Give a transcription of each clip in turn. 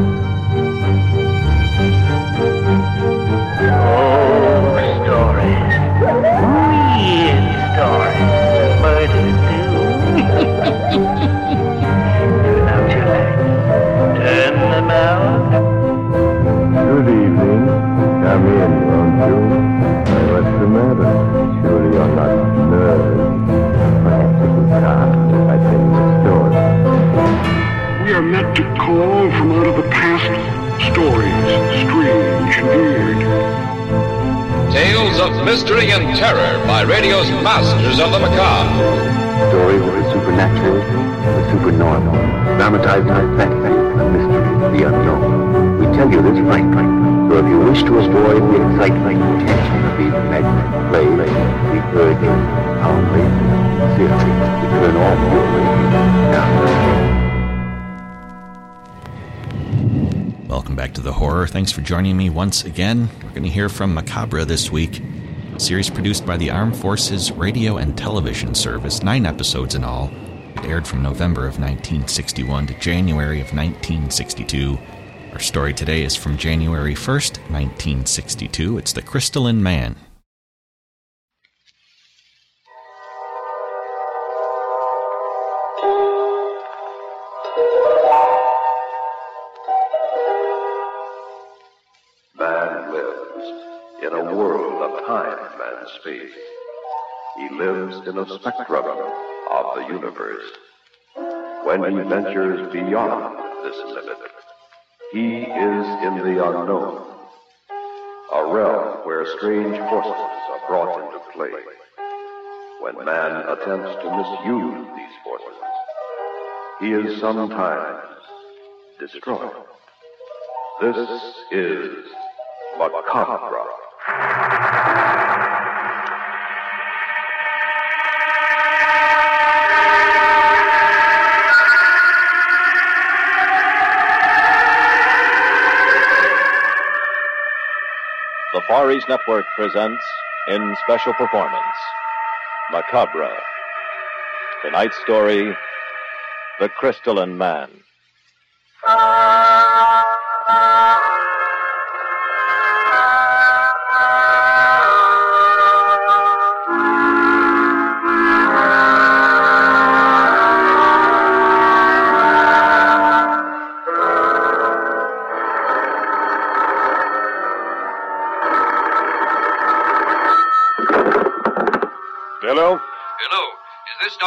Oh, mystery and terror by radio's masters of the macabre. Stories of the supernatural, the supernormal, dramatized by fantasy, the mystery, the unknown. We tell you this frankly, so if you wish to avoid the excitement and tension of these imaginary plays, we urge you, humbly, sincerely, to turn off your radio now. Welcome back to the horror. Thanks for joining me once again. We're going to hear from Macabre this week. Series produced by the Armed Forces Radio and Television Service, nine episodes in all. It aired from November of 1961 to January of 1962. Our story today is from January 1st, 1962. It's The Crystalline. Man a spectrum of the universe. When he ventures beyond this limit, he is in the unknown, a realm where strange forces are brought into play. When man attempts to misuse these forces, he is sometimes destroyed. This is Macabre. Far East Network presents in special performance Macabre. Tonight's story The Crystalline Man.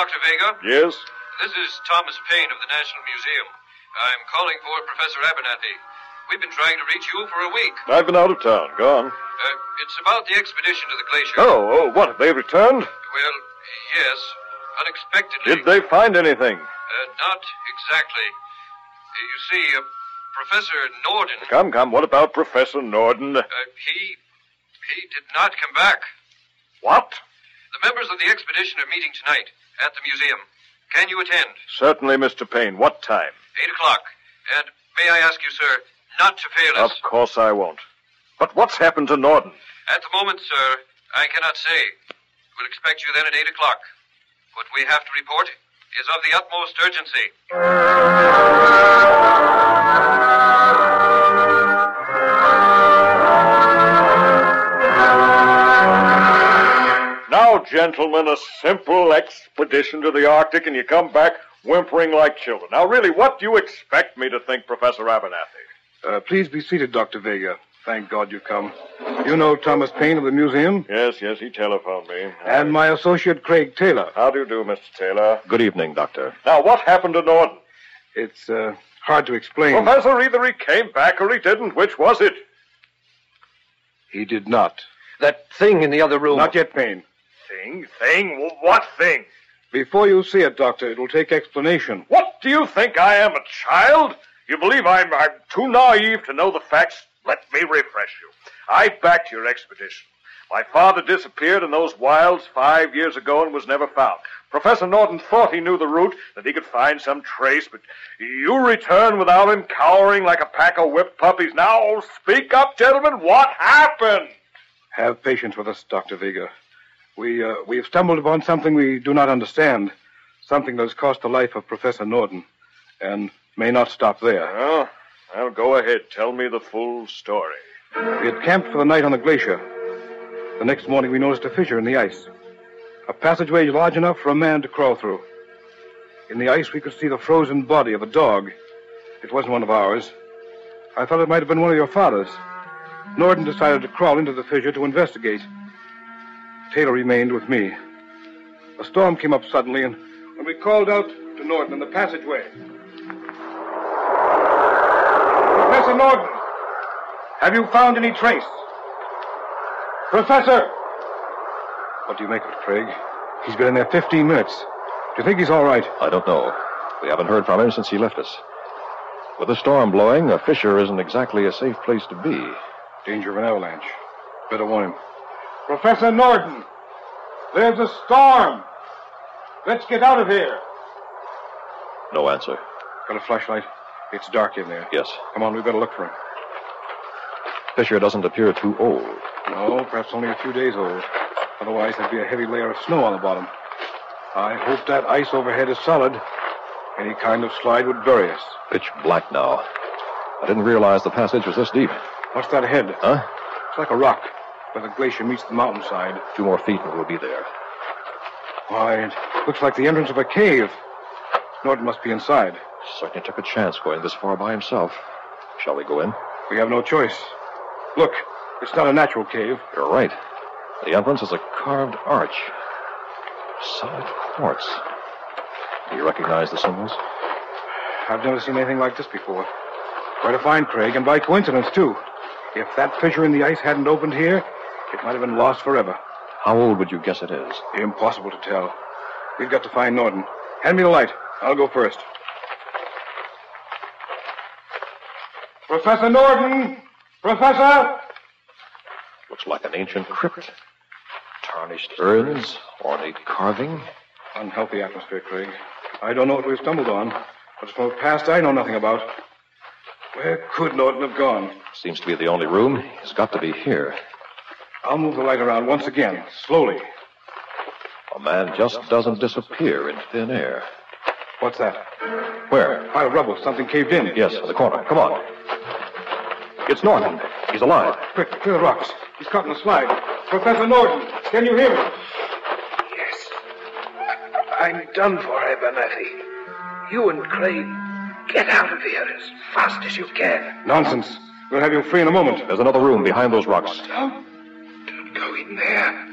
Dr. Vega? Yes? This is Thomas Paine of the National Museum. I'm calling for Professor Abernathy. We've been trying to reach you for a week. I've been out of town. Gone. Uh, it's about the expedition to the glacier. Oh, oh, what? Have they returned? Well, yes. Unexpectedly. Did they find anything? Uh, not exactly. Uh, you see, uh, Professor Norden. Come, come. What about Professor Norden? Uh, he. he did not come back. What? The members of the expedition are meeting tonight at the museum. Can you attend? Certainly, Mr. Payne. What time? Eight o'clock. And may I ask you, sir, not to fail us? Of course I won't. But what's happened to Norden? At the moment, sir, I cannot say. We'll expect you then at 8 o'clock. What we have to report is of the utmost urgency. Gentlemen, a simple expedition to the Arctic, and you come back whimpering like children. Now, really, what do you expect me to think, Professor Abernathy? Uh, please be seated, Dr. Vega. Thank God you've come. You know Thomas Paine of the museum? Yes, yes, he telephoned me. And my associate, Craig Taylor. How do you do, Mr. Taylor? Good evening, Doctor. Now, what happened to Norden? It's uh, hard to explain. Professor, either he came back or he didn't. Which was it? He did not. That thing in the other room. Not yet, Paine. Thing? Thing? What thing? Before you see it, Doctor, it'll take explanation. What do you think I am, a child? You believe I'm, I'm too naive to know the facts? Let me refresh you. I backed your expedition. My father disappeared in those wilds five years ago and was never found. Professor Norton thought he knew the route, that he could find some trace, but you return without him cowering like a pack of whipped puppies. Now, speak up, gentlemen. What happened? Have patience with us, Dr. Vega. We, uh, we have stumbled upon something we do not understand. Something that has cost the life of Professor Norden. And may not stop there. Well, Well, go ahead. Tell me the full story. We had camped for the night on the glacier. The next morning, we noticed a fissure in the ice. A passageway large enough for a man to crawl through. In the ice, we could see the frozen body of a dog. It wasn't one of ours. I thought it might have been one of your father's. Norton decided to crawl into the fissure to investigate. Taylor remained with me. A storm came up suddenly, and when we called out to Norton in the passageway. Professor Norton, have you found any trace? Professor! What do you make of it, Craig? He's been in there 15 minutes. Do you think he's all right? I don't know. We haven't heard from him since he left us. With the storm blowing, a fissure isn't exactly a safe place to be. Danger of an avalanche. Better warn him. Professor Norton! There's a storm! Let's get out of here! No answer. Got a flashlight? It's dark in there. Yes. Come on, we better look for him. Fissure doesn't appear too old. No, perhaps only a few days old. Otherwise, there'd be a heavy layer of snow on the bottom. I hope that ice overhead is solid. Any kind of slide would bury us. Pitch black now. I didn't realize the passage was this deep. What's that ahead? Huh? It's like a rock, where the glacier meets the mountainside. Two more feet and we'll be there. Why, it looks like the entrance of a cave. Norton must be inside. Certainly took a chance going this far by himself. Shall we go in? We have no choice. Look, it's not a natural cave. You're right. The entrance is a carved arch. Solid quartz. Do you recognize the symbols? I've never seen anything like this before. Quite a find, Craig, and by coincidence, too. If that fissure in the ice hadn't opened here, it might have been lost forever. How old would you guess it is? Impossible to tell. We've got to find Norton. Hand me the light. I'll go first. Professor Norton! Professor! Looks like an ancient crypt. Tarnished urns, ornate carving. Unhealthy atmosphere, Craig. I don't know what we've stumbled on, but it's from a past I know nothing about. Where could Norton have gone? Seems to be the only room. He's got to be here. I'll move the light around once again, slowly. A man just doesn't disappear in thin air. What's that? Where? Pile of rubble. Something caved in. Yes, in the corner. Come on. It's Norton. He's alive. Quick, clear the rocks. He's caught in a slide. Professor Norton, can you hear me? Yes. I'm done for, Abernathy. You and Craig, get out of here as fast as you can. Nonsense. We'll have you free in a moment. There's another room behind those rocks. Don't, don't go in there.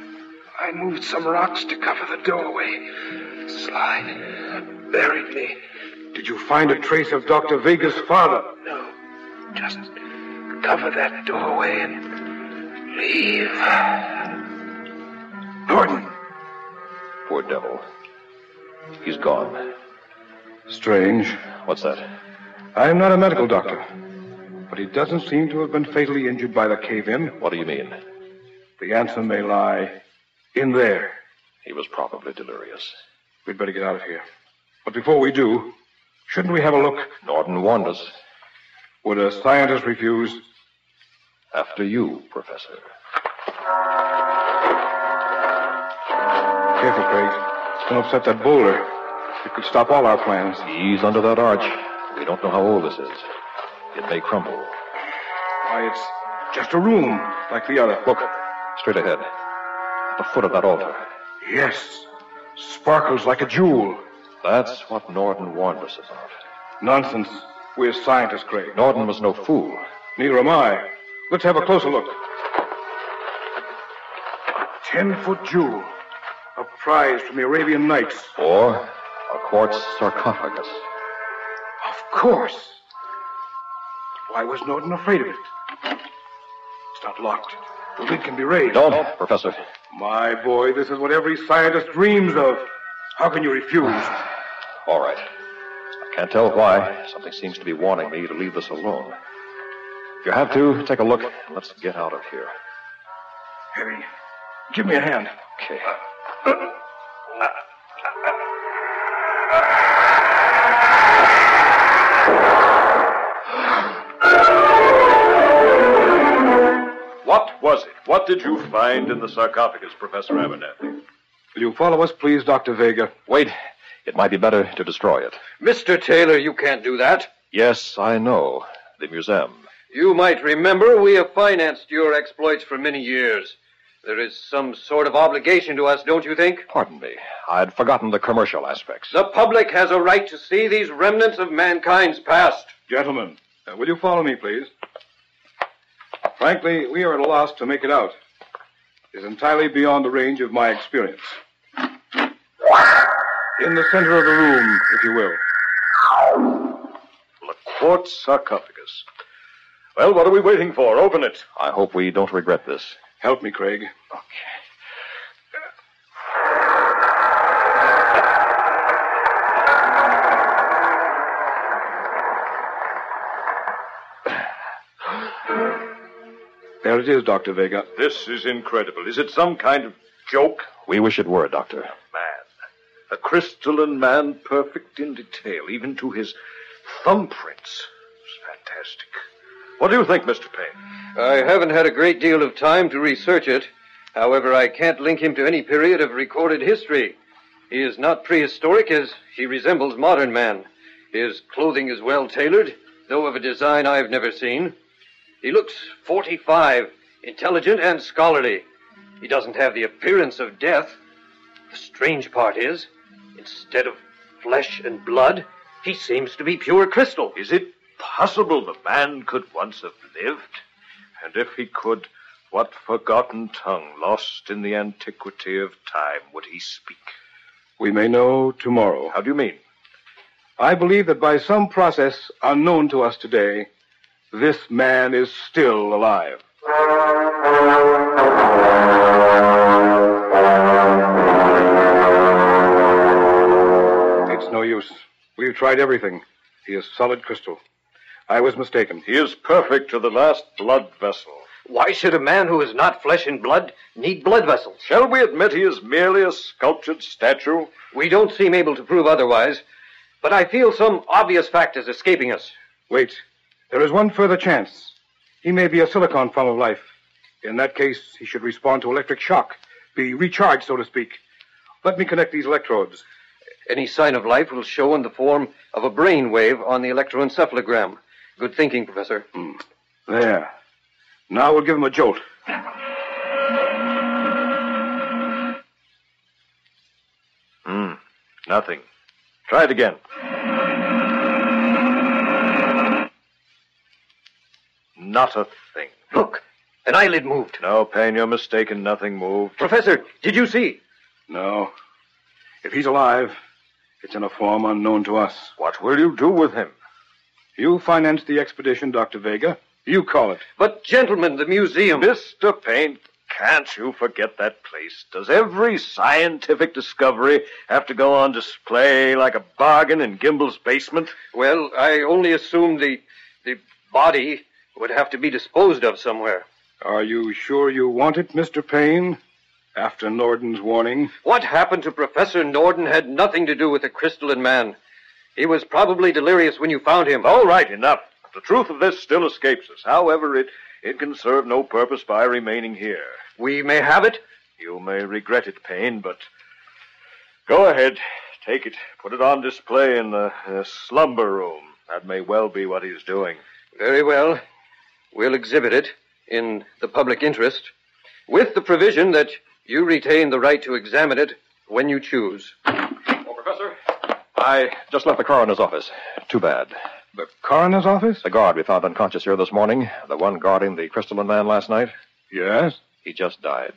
I moved some rocks to cover the doorway. Slide buried me. Did you find a trace of Dr. Vega's father? No. Just cover that doorway and leave. Norton. Poor devil. He's gone. Strange. What's that? I am not a medical doctor, but he doesn't seem to have been fatally injured by the cave in. What do you mean? The answer may lie in there. He was probably delirious. We'd better get out of here. But before we do, shouldn't we have a look? Norton warned us. Would a scientist refuse? After you, Professor. Careful, Craig. Don't upset that boulder. It could stop all our plans. He's under that arch. We don't know how old this is. It may crumble. Why, it's just a room like the other. Look, straight ahead. At the foot of that altar. Yes. Sparkles like a jewel. That's what Norton warned us about. Nonsense. We're scientists, Craig. Norton was no fool. Neither am I. Let's have a closer look. Ten foot jewel. A prize from the Arabian Nights. Or a quartz sarcophagus. Of course. Why was Norton afraid of it? It's not locked. The lid can be raised. Don't, Professor. My boy, this is what every scientist dreams of. How can you refuse? All right. I can't tell why. Something seems to be warning me to leave this alone. If you have to, take a look. Let's get out of here. Harry, give me a hand. Okay. What was it? What did you find in the sarcophagus, Professor Abernathy? Will you follow us, please, Dr. Vega? Wait. It might be better to destroy it. Mr. Taylor, you can't do that. Yes, I know. the museum. You might remember we have financed your exploits for many years. There is some sort of obligation to us, don't you think? Pardon me. I'd forgotten the commercial aspects. The public has a right to see these remnants of mankind's past. Gentlemen, uh, will you follow me, please? Frankly, we are at a loss to make it out. It is entirely beyond the range of my experience. In the center of the room, if you will. The quartz sarcophagus. Well, what are we waiting for? Open it. I hope we don't regret this. Help me, Craig. There it is, Dr. Vega. This is incredible. Is it some kind of joke? We wish it were, Doctor. Man. A crystalline man, perfect in detail, even to his thumbprints. It's fantastic. What do you think, Mr. Payne? I haven't had a great deal of time to research it. However, I can't link him to any period of recorded history. He is not prehistoric as he resembles modern man. His clothing is well tailored, though of a design I've never seen. He looks 45, intelligent and scholarly. He doesn't have the appearance of death. The strange part is, instead of flesh and blood, he seems to be pure crystal. Is it possible the man could once have lived? And if he could, what forgotten tongue, lost in the antiquity of time, would he speak? We may know tomorrow. How do you mean? I believe that by some process unknown to us today, this man is still alive. It's no use. We've tried everything. He is solid crystal. I was mistaken. He is perfect to the last blood vessel. Why should a man who is not flesh and blood need blood vessels? Shall we admit he is merely a sculptured statue? We don't seem able to prove otherwise, but I feel some obvious fact is escaping us. Wait. There is one further chance. He may be a silicon form of life. In that case, he should respond to electric shock, be recharged, so to speak. Let me connect these electrodes. Any sign of life will show in the form of a brain wave on the electroencephalogram. Good thinking, Professor. There. Now we'll give him a jolt. Hmm. Nothing. Try it again. Not a thing. Look, an eyelid moved. No, Payne, you're mistaken. Nothing moved. Professor, did you see? No. If he's alive, it's in a form unknown to us. What will you do with him? You financed the expedition, Dr. Vega. You call it. But, gentlemen, the museum. Mr. Payne, can't you forget that place? Does every scientific discovery have to go on display like a bargain in Gimbel's basement? Well, I only assumed the the body would have to be disposed of somewhere. Are you sure you want it, Mr. Payne? After Norden's warning? What happened to Professor Norden had nothing to do with the crystalline man. He was probably delirious when you found him. All right, enough. The truth of this still escapes us. However, it, it can serve no purpose by remaining here. We may have it. You may regret it, Payne, but go ahead. Take it. Put it on display in the uh, slumber room. That may well be what he's doing. Very well. We'll exhibit it in the public interest, with the provision that you retain the right to examine it when you choose. Oh, Professor? I just left the coroner's office. Too bad. The coroner's office? The guard we found unconscious here this morning, the one guarding the crystalline man last night, Yes? he just died.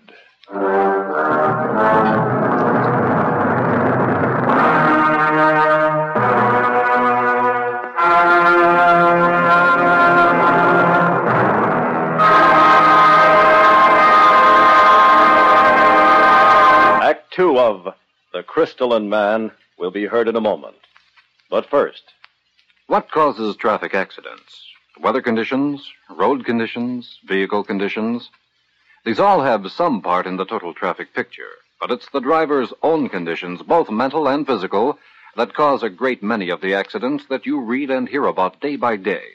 Of The Crystalline Man will be heard in a moment. But first, What causes traffic accidents? Weather conditions, road conditions, vehicle conditions. These all have some part in the total traffic picture, but it's the driver's own conditions, both mental and physical, that cause a great many of the accidents that you read and hear about day by day.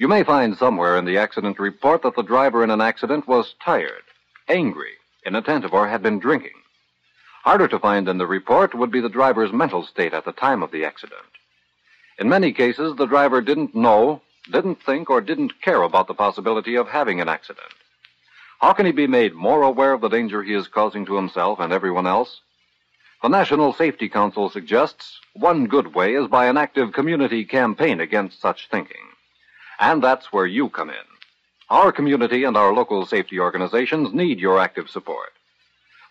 You may find somewhere in the accident report that the driver in an accident was tired, angry, inattentive, or had been drinking. Harder to find in the report would be the driver's mental state at the time of the accident. In many cases, the driver didn't know, didn't think or didn't care about the possibility of having an accident. How can he be made more aware of the danger he is causing to himself and everyone else? The National Safety Council suggests one good way is by an active community campaign against such thinking. And that's where you come in. Our community and our local safety organizations need your active support.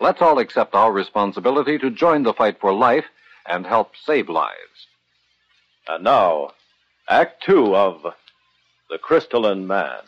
Let's all accept our responsibility to join the fight for life and help save lives. And now, Act Two of The Crystalline Man.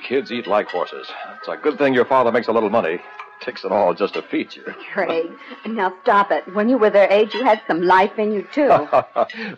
Kids eat like horses. It's a good thing your father makes a little money. Takes it all just to feed you. Craig, now stop it. When you were their age, you had some life in you, too.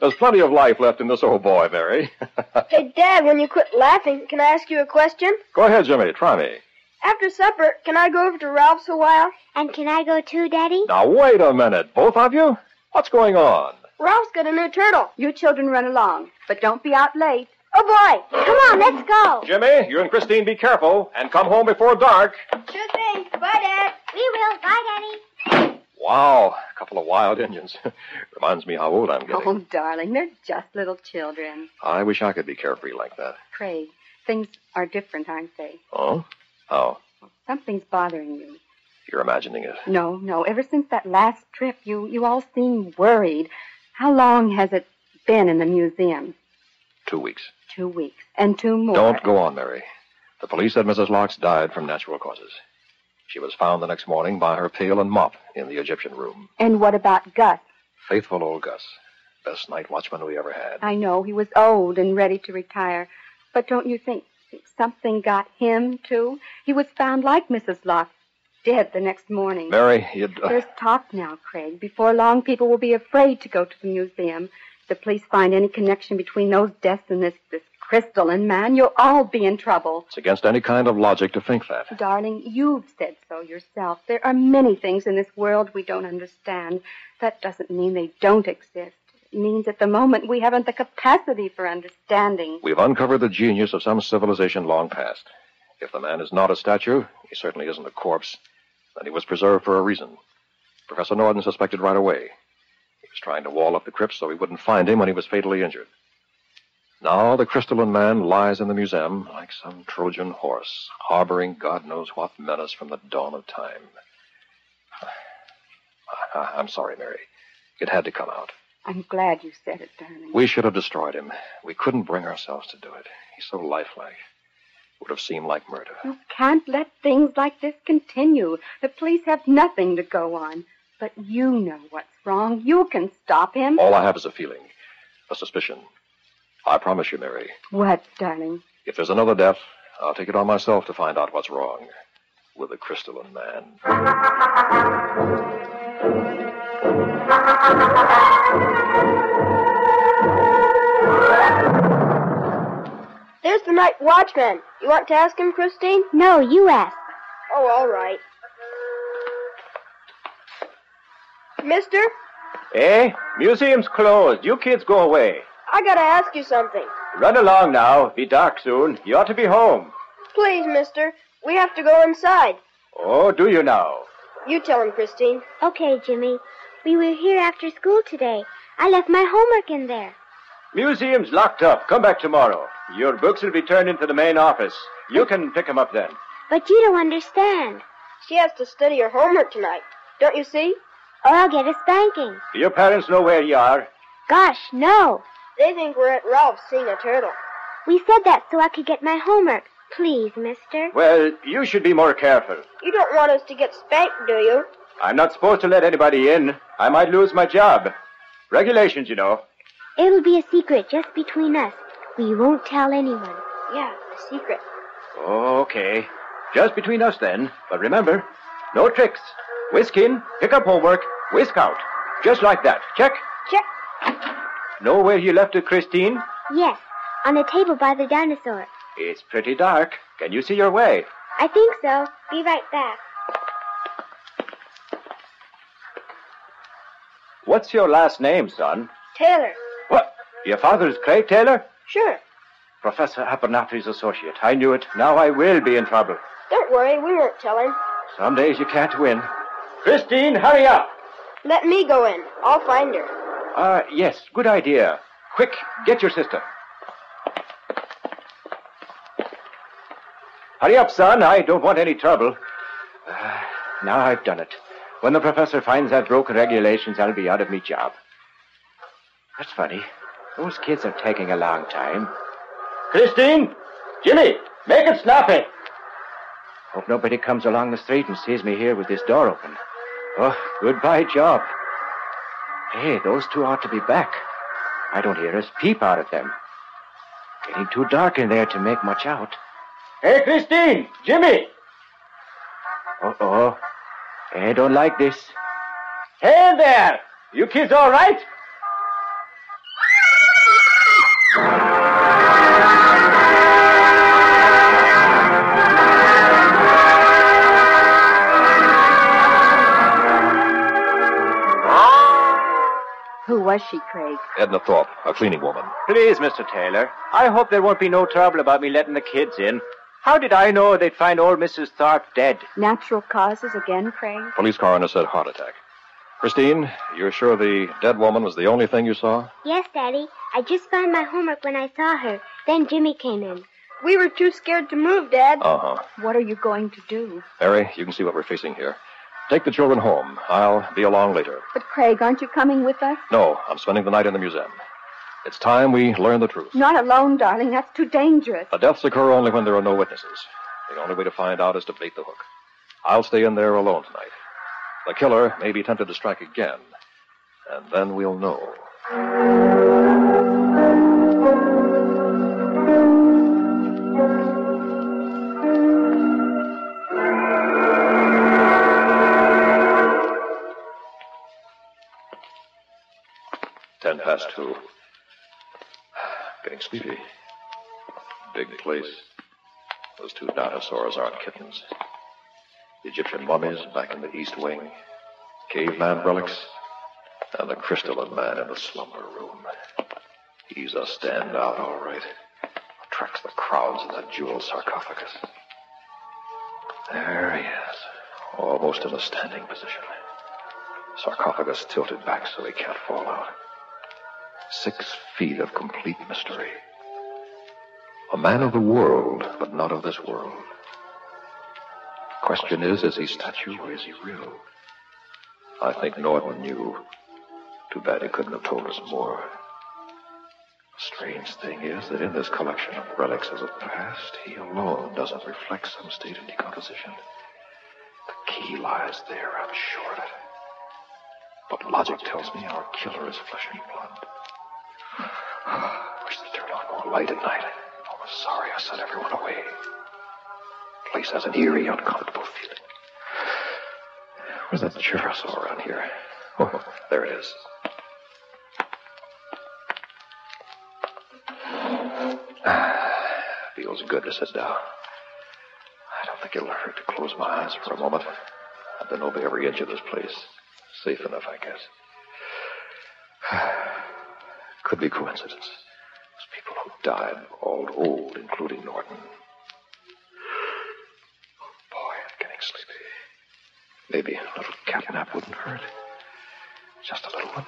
There's plenty of life left in this old boy, Mary. Hey, Dad, when you quit laughing, can I ask you a question? Go ahead, Jimmy. Try me. After supper, can I go over to Ralph's a while? And can I go too, Daddy? Now, wait a minute. Both of you? What's going on? Ralph's got a new turtle. You children run along, but don't be out late. Oh, boy. Come on, let's go. Jimmy, you and Christine be careful and come home before dark. Sure thing. Bye, Dad. We will. Bye, Daddy. Wow, a couple of wild Indians. Reminds me how old I'm getting. Oh, darling, they're just little children. I wish I could be carefree like that. Craig, things are different, aren't they? Oh? How? Something's bothering you. You're imagining it. No, no. Ever since that last trip, you you all seem worried. How long has it been in the museum? Two weeks. Two weeks. And two more. Don't go on, Mary. The police said Mrs. Locks died from natural causes. She was found the next morning by her pail and mop in the Egyptian room. And what about Gus? Faithful old Gus. Best night watchman we ever had. I know he was old and ready to retire. But don't you think something got him, too? He was found like Mrs. Locke, dead the next morning. Mary, you'd. Uh... There's talk now, Craig. Before long, people will be afraid to go to the museum. If the police find any connection between those deaths and this, this crystalline man, you'll all be in trouble. It's against any kind of logic to think that. Darling, you've said so yourself. There are many things in this world we don't understand. That doesn't mean they don't exist. It means at the moment we haven't the capacity for understanding. We've uncovered the genius of some civilization long past. If the man is not a statue, he certainly isn't a corpse. Then he was preserved for a reason. Professor Norden suspected right away. He was trying to wall up the crypt so we wouldn't find him when he was fatally injured. Now the crystalline man lies in the museum like some Trojan horse, harboring God knows what menace from the dawn of time. I'm sorry, Mary. It had to come out. I'm glad you said it, darling. We should have destroyed him. We couldn't bring ourselves to do it. He's so lifelike. It Would have seemed like murder. You can't let things like this continue. The police have nothing to go on. But you know what's wrong. You can stop him. All I have is a feeling, a suspicion. I promise you, Mary. What, darling? If there's another death, I'll take it on myself to find out what's wrong with the crystalline man. There's the night watchman. You want to ask him, Christine? No, you ask. Oh, all right. Mister, Eh? Museum's closed. You kids go away. I gotta ask you something. Run along now. Be dark soon. You ought to be home. Please, mister. We have to go inside. Oh, do you now? You tell him, Christine. Okay, Jimmy. We were here after school today. I left my homework in there. Museum's locked up. Come back tomorrow. Your books will be turned into the main office. You can pick pick 'em up then. But you don't understand. She has to study her homework tonight. Don't you see? Or I'll get a spanking. Do your parents know where you are? Gosh, no. They think we're at Ralph's seeing a turtle. We said that so I could get my homework. Please, mister. Well, you should be more careful. You don't want us to get spanked, do you? I'm not supposed to let anybody in. I might lose my job. Regulations, you know. It'll be a secret just between us. We won't tell anyone. Yeah, a secret. Okay. Just between us then. But remember, no tricks. Whisk in, pick up homework, whisk out. Just like that. Check? Check. Know where you left it, Christine? Yes, on the table by the dinosaur. It's pretty dark. Can you see your way? I think so. Be right back. What's your last name, son? Taylor. What? Your father's Craig Taylor? Sure. Professor Abernathy's associate. I knew it. Now I will be in trouble. Don't worry, we won't tell him. Some days you can't win. Christine, hurry up. Let me go in. I'll find her. Ah, uh, yes, good idea. Quick, get your sister. Hurry up, son. I don't want any trouble. Uh, now I've done it. When the professor finds I've broken regulations, I'll be out of me job. That's funny. Those kids are taking a long time. Christine! Jimmy! Make it snappy! Hope nobody comes along the street and sees me here with this door open. Oh, goodbye, job. Hey, those two ought to be back. I don't hear us peep out of them. Getting too dark in there to make much out. Hey, Christine! Jimmy! Uh-oh. I don't like this. Hey there! You kids all right? Was she, Craig? Edna Thorpe, a cleaning woman. Please, Mr. Taylor. I hope there won't be no trouble about me letting the kids in. How did I know they'd find old Mrs. Thorpe dead? Natural causes again, Craig? Police coroner said heart attack. Christine, you're sure the dead woman was the only thing you saw? Yes, Daddy. I just found my homework when I saw her. Then Jimmy came in. We were too scared to move, Dad. Uh huh. What are you going to do? Mary, you can see what we're facing here. Take the children home. I'll be along later. But, Craig, aren't you coming with us? No, I'm spending the night in the museum. It's time we learn the truth. Not alone, darling. That's too dangerous. The deaths occur only when there are no witnesses. The only way to find out is to bait the hook. I'll stay in there alone tonight. The killer may be tempted to strike again, and then we'll know. Past two. Getting sleepy. Big place. Those two dinosaurs aren't kittens. Egyptian mummies back in the East Wing. Caveman relics. And the crystalline man in the slumber room. He's a standout, all right. Attracts the crowds in that jeweled sarcophagus. There he is. Almost in a standing position. Sarcophagus tilted back so he can't fall out. Six feet of complete mystery. A man of the world, but not of this world. Question is, is he statue or is he real? I think Norton knew. Too bad he couldn't have told us more. The strange thing is that in this collection of relics of the past, he alone doesn't reflect some state of decomposition. The key lies there, I'm sure of it. But logic tells me our killer is flesh and blood. I wish they'd turn on more light at night. Oh, sorry I sent everyone away. The Place has an eerie, uncomfortable feeling. Where's that chair I saw around here? Oh, there it is. Ah, feels good to sit down. I don't think it'll hurt to close my eyes for a moment. I've been over every inch of this place. Safe enough, I guess. Could be coincidence. Those people who died all old, including Norton. Oh, boy, I'm getting sleepy. Maybe a little cat nap wouldn't hurt. Just a little one.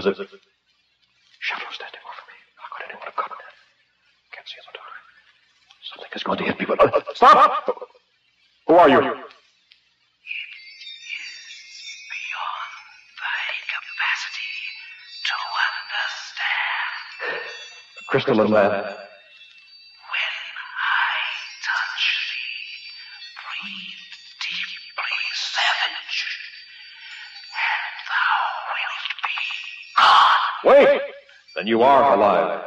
Is it? Shadow standing over me. How could anyone have gotten there? Can't see in the dark. Something is going to hit me, but... Uh, stop! Who are you? The crystalline man. You are alive.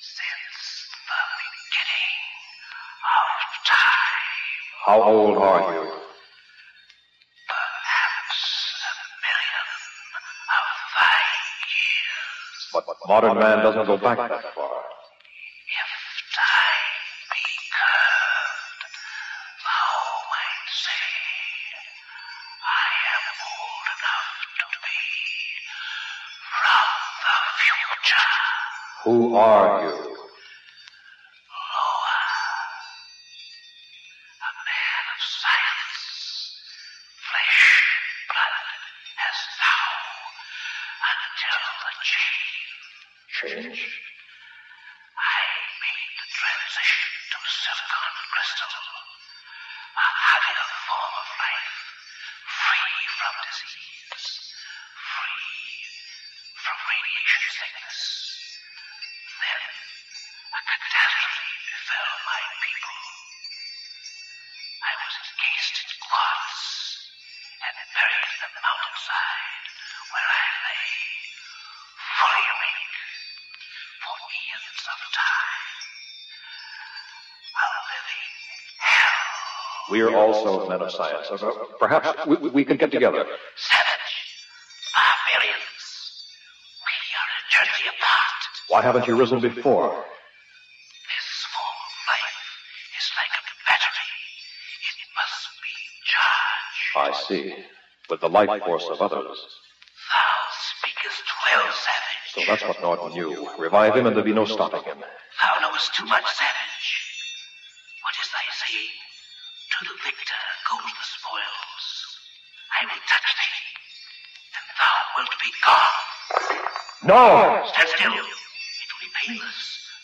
Since the beginning of time. How old are you? Perhaps a million of light years. But modern man doesn't go back that far. Who are you? We are also men of science. Perhaps we, we could get together. Savage. Barbarians. We are a journey apart. Why haven't you risen before? This form of life is like a battery. It must be charged. I see. With the life force of others. Thou speakest well, Savage. So that's what Norton knew. Revive him and there'll be no stopping him. Thou knowest too much, savage. No! Stand still. It will be painless,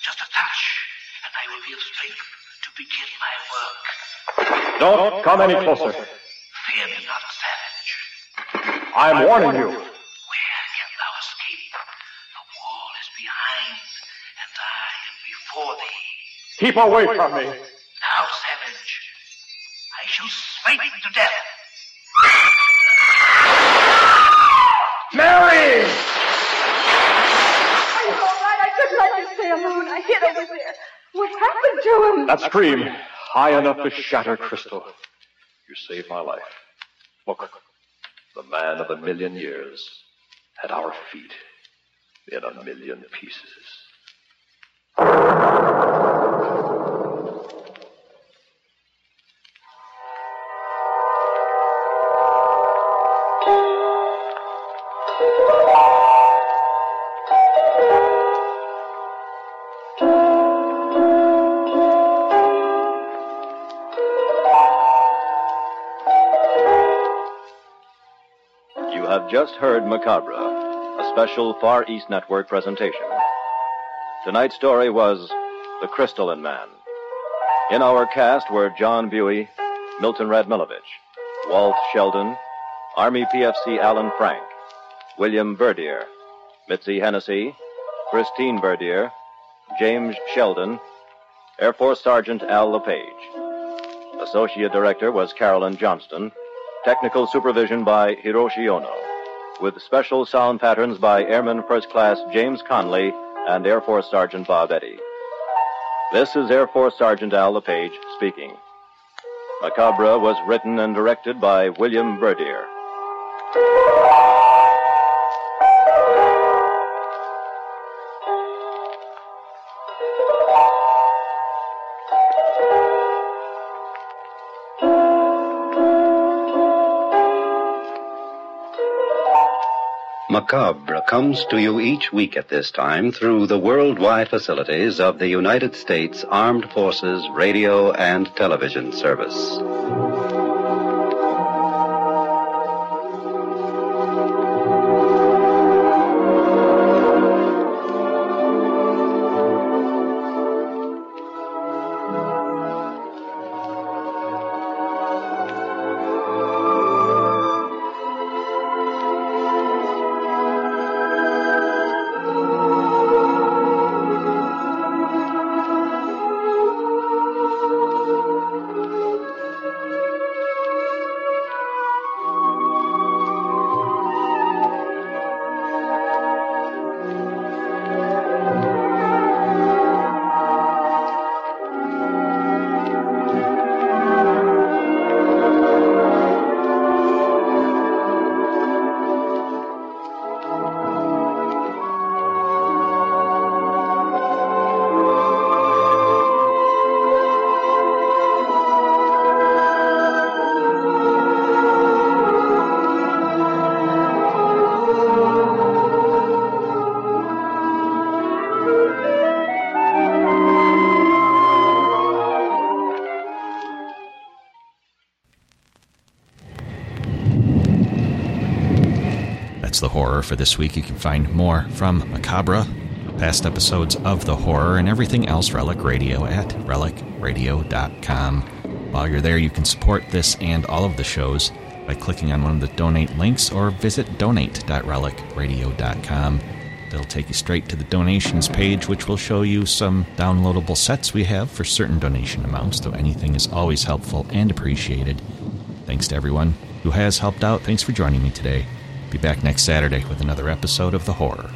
just a touch, and I will be of strength to begin my work. Don't come any closer. Fear me not, savage. I'm warning you. Where can thou escape? The wall is behind, and I am before thee. Keep away from me. Now, savage, I shall smite thee to death. Mary! I'm all right. I couldn't let stay alone. I hid over there. What happened to him? That scream, high enough to shatter crystal. You saved my life. Look, the man of a million years at our feet in a million pieces. Just heard Macabre, a special Far East Network presentation. Tonight's story was The Crystalline Man. In our cast were John Buey, Milton Radmilovich, Walt Sheldon, Army PFC Alan Frank, William Verdier, Mitzi Hennessy, Christine Verdier, James Sheldon, Air Force Sergeant Al LePage. Associate Director was Carolyn Johnston. Technical supervision by Hiroshi Ono. With special sound patterns by Airman First Class James Conley and Air Force Sergeant Bob Eddy. This is Air Force Sergeant Al LePage speaking. Macabre was written and directed by William Verdier. Macabre comes to you each week at this time through the worldwide facilities of the United States Armed Forces Radio and Television Service. For this week. You can find more from Macabre, past episodes of The Horror, and everything else Relic Radio at relicradio.com. While you're there, you can support this and all of the shows by clicking on one of the donate links or visit donate.relicradio.com. It'll take you straight to the donations page, which will show you some downloadable sets we have for certain donation amounts, though anything is always helpful and appreciated. Thanks to everyone who has helped out. Thanks for joining me today. Be back next Saturday with another episode of The Horror.